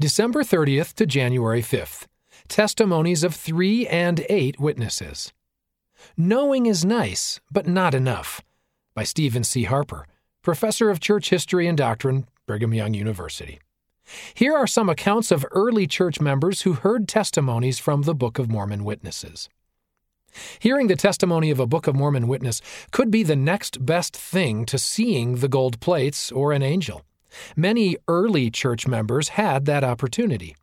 December 30th to January 5th. Testimonies of three and eight witnesses. Knowing is nice, but not enough. By Stephen C. Harper, Professor of Church History and Doctrine, Brigham Young University. Here are some accounts of early church members who heard testimonies from the Book of Mormon witnesses. Hearing the testimony of a Book of Mormon witness could be the next best thing to seeing the gold plates or an angel. Many early church members had that opportunity.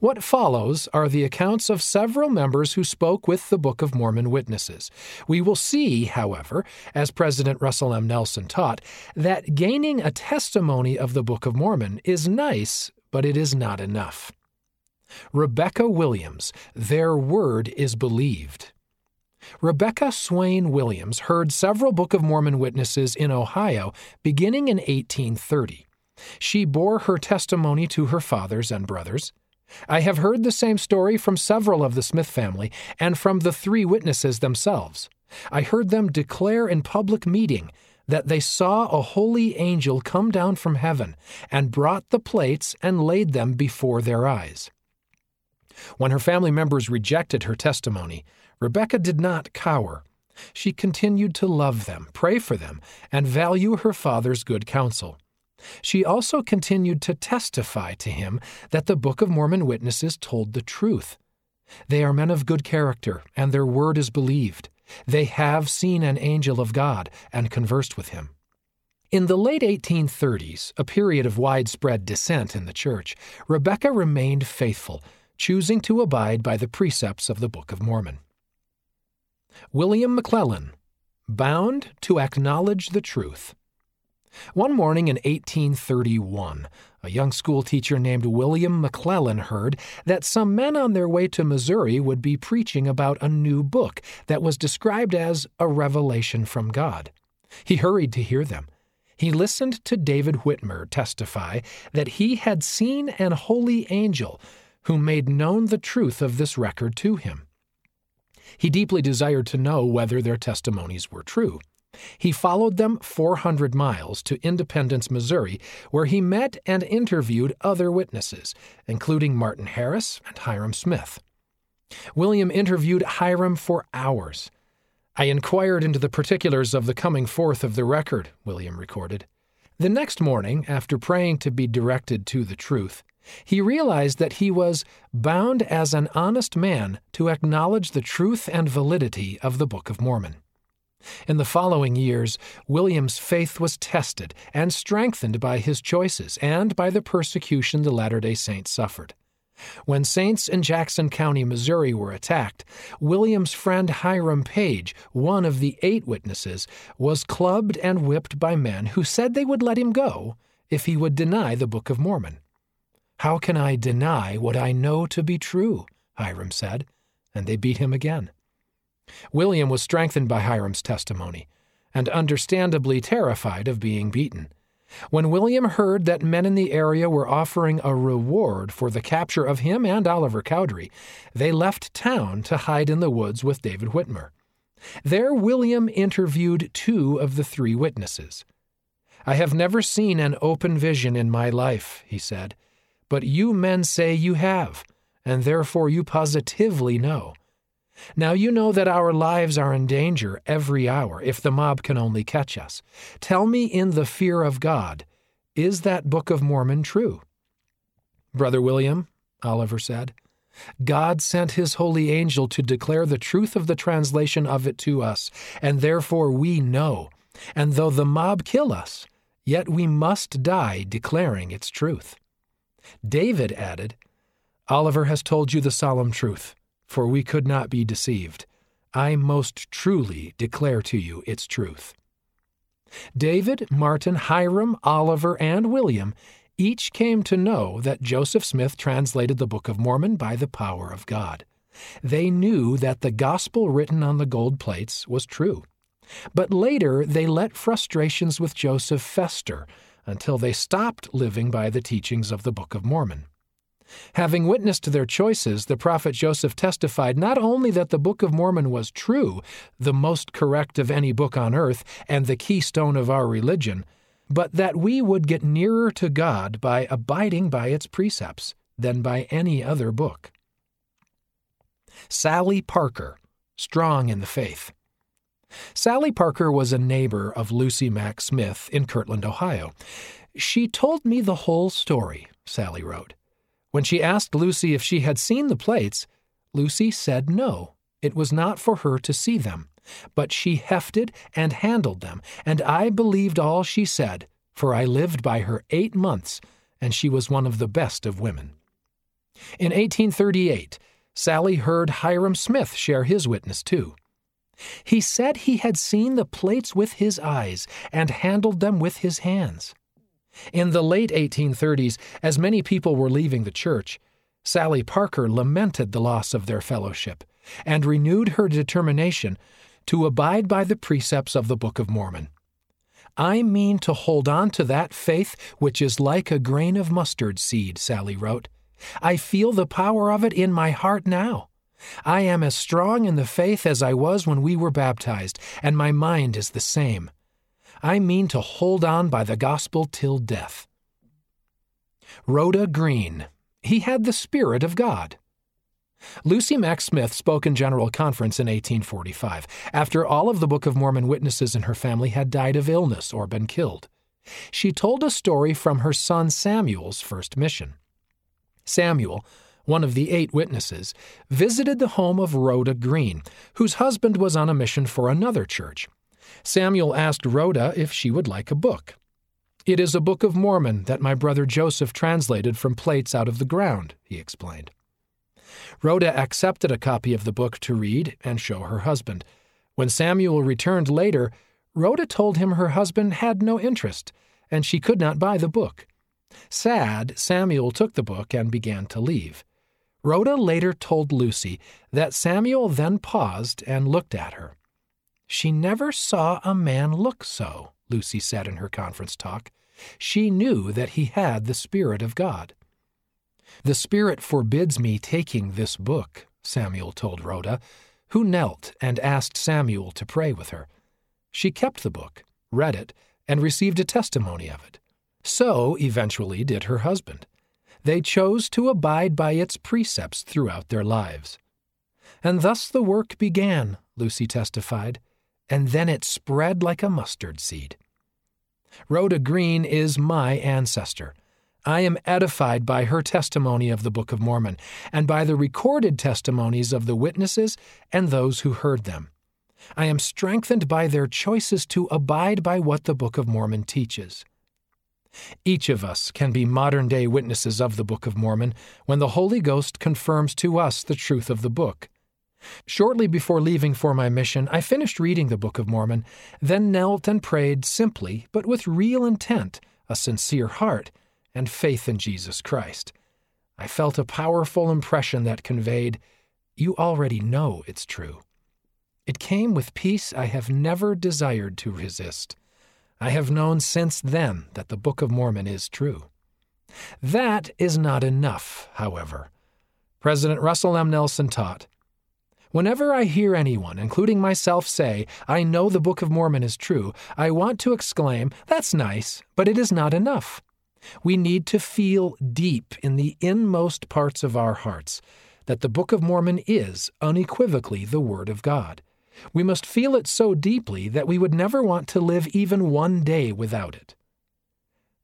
What follows are the accounts of several members who spoke with the Book of Mormon witnesses. We will see, however, as President Russell M. Nelson taught, that gaining a testimony of the Book of Mormon is nice, but it is not enough. Rebecca Williams, their word is believed. Rebecca Swain Williams heard several Book of Mormon witnesses in Ohio beginning in 1830. She bore her testimony to her fathers and brothers. I have heard the same story from several of the Smith family and from the three witnesses themselves. I heard them declare in public meeting that they saw a holy angel come down from heaven and brought the plates and laid them before their eyes. When her family members rejected her testimony, Rebecca did not cower. She continued to love them, pray for them, and value her father's good counsel. She also continued to testify to him that the Book of Mormon witnesses told the truth. They are men of good character, and their word is believed. They have seen an angel of God and conversed with him. In the late 1830s, a period of widespread dissent in the church, Rebecca remained faithful, choosing to abide by the precepts of the Book of Mormon. William McLellin, bound to acknowledge the truth. One morning in 1831, a young schoolteacher named William McLellin heard that some men on their way to Missouri would be preaching about a new book that was described as a revelation from God. He hurried to hear them. He listened to David Whitmer testify that he had seen an holy angel who made known the truth of this record to him. He deeply desired to know whether their testimonies were true. He followed them 400 miles to Independence, Missouri, where he met and interviewed other witnesses, including Martin Harris and Hyrum Smith. William interviewed Hyrum for hours. I inquired into the particulars of the coming forth of the record, William recorded. The next morning, after praying to be directed to the truth, he realized that he was bound as an honest man to acknowledge the truth and validity of the Book of Mormon. In the following years, William's faith was tested and strengthened by his choices and by the persecution the Latter day Saints suffered. When saints in Jackson County, Missouri were attacked, William's friend Hiram Page, one of the eight witnesses, was clubbed and whipped by men who said they would let him go if he would deny the Book of Mormon. How can I deny what I know to be true? Hiram said, and they beat him again. William was strengthened by Hiram's testimony, and understandably terrified of being beaten. When William heard that men in the area were offering a reward for the capture of him and Oliver Cowdery, they left town to hide in the woods with David Whitmer. There, William interviewed two of the three witnesses. I have never seen an open vision in my life, he said, but you men say you have, and therefore you positively know. Now you know that our lives are in danger every hour if the mob can only catch us. Tell me in the fear of God, is that Book of Mormon true? Brother William, Oliver said, God sent his holy angel to declare the truth of the translation of it to us, and therefore we know. And though the mob kill us, yet we must die declaring its truth. David added, Oliver has told you the solemn truth for we could not be deceived. I most truly declare to you its truth. David, Martin, Hiram, Oliver, and William each came to know that Joseph Smith translated the Book of Mormon by the power of God. They knew that the gospel written on the gold plates was true. But later they let frustrations with Joseph fester until they stopped living by the teachings of the Book of Mormon. Having witnessed their choices, the prophet Joseph testified not only that the Book of Mormon was true, the most correct of any book on earth, and the keystone of our religion, but that we would get nearer to God by abiding by its precepts. than by any other book. Sally Parker, strong in the faith. Sally Parker was a neighbor of Lucy Mack Smith in Kirtland, Ohio. She told me the whole story, Sally wrote. When she asked Lucy if she had seen the plates, Lucy said no, it was not for her to see them. But she hefted and handled them, and I believed all she said, for I lived by her eight months, and she was one of the best of women. In 1838, Sally heard Hyrum Smith share his witness too. He said he had seen the plates with his eyes and handled them with his hands. In the late 1830s, as many people were leaving the church, Sally Parker lamented the loss of their fellowship and renewed her determination to abide by the precepts of the Book of Mormon. I mean to hold on to that faith which is like a grain of mustard seed, Sally wrote. I feel the power of it in my heart now. I am as strong in the faith as I was when we were baptized, and my mind is the same. I mean to hold on by the gospel till death. Rhoda Greene. He had the Spirit of God. Lucy Mack Smith spoke in General Conference in 1845, after all of the Book of Mormon witnesses in her family had died of illness or been killed. She told a story from her son Samuel's first mission. Samuel, one of the eight witnesses, visited the home of Rhoda Greene, whose husband was on a mission for another church. Samuel asked Rhoda if she would like a book. It is a Book of Mormon that my brother Joseph translated from plates out of the ground, he explained. Rhoda accepted a copy of the book to read and show her husband. When Samuel returned later, Rhoda told him her husband had no interest, and she could not buy the book. Sad, Samuel took the book and began to leave. Rhoda later told Lucy that Samuel then paused and looked at her. She never saw a man look so, Lucy said in her conference talk. She knew that he had the Spirit of God. The Spirit forbids me taking this book, Samuel told Rhoda, who knelt and asked Samuel to pray with her. She kept the book, read it, and received a testimony of it. So, eventually, did her husband. They chose to abide by its precepts throughout their lives. And thus the work began, Lucy testified, and then it spread like a mustard seed. Rhoda Greene is my ancestor. I am edified by her testimony of the Book of Mormon, and by the recorded testimonies of the witnesses and those who heard them. I am strengthened by their choices to abide by what the Book of Mormon teaches. Each of us can be modern day witnesses of the Book of Mormon when the Holy Ghost confirms to us the truth of the book. Shortly before leaving for my mission, I finished reading the Book of Mormon, then knelt and prayed simply, but with real intent, a sincere heart, and faith in Jesus Christ. I felt a powerful impression that conveyed, You already know it's true. It came with peace I have never desired to resist. I have known since then that the Book of Mormon is true. That is not enough, however. President Russell M. Nelson taught Whenever I hear anyone, including myself, say, I know the Book of Mormon is true, I want to exclaim, That's nice, but it is not enough. We need to feel deep in the inmost parts of our hearts that the Book of Mormon is unequivocally the Word of God. We must feel it so deeply that we would never want to live even one day without it.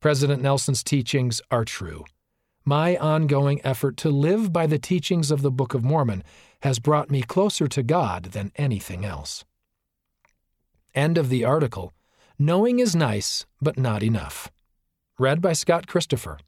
President Nelson's teachings are true. My ongoing effort to live by the teachings of the Book of Mormon has brought me closer to God than anything else. End of the article. Knowing is nice, but not enough. Read by Scott Christopher.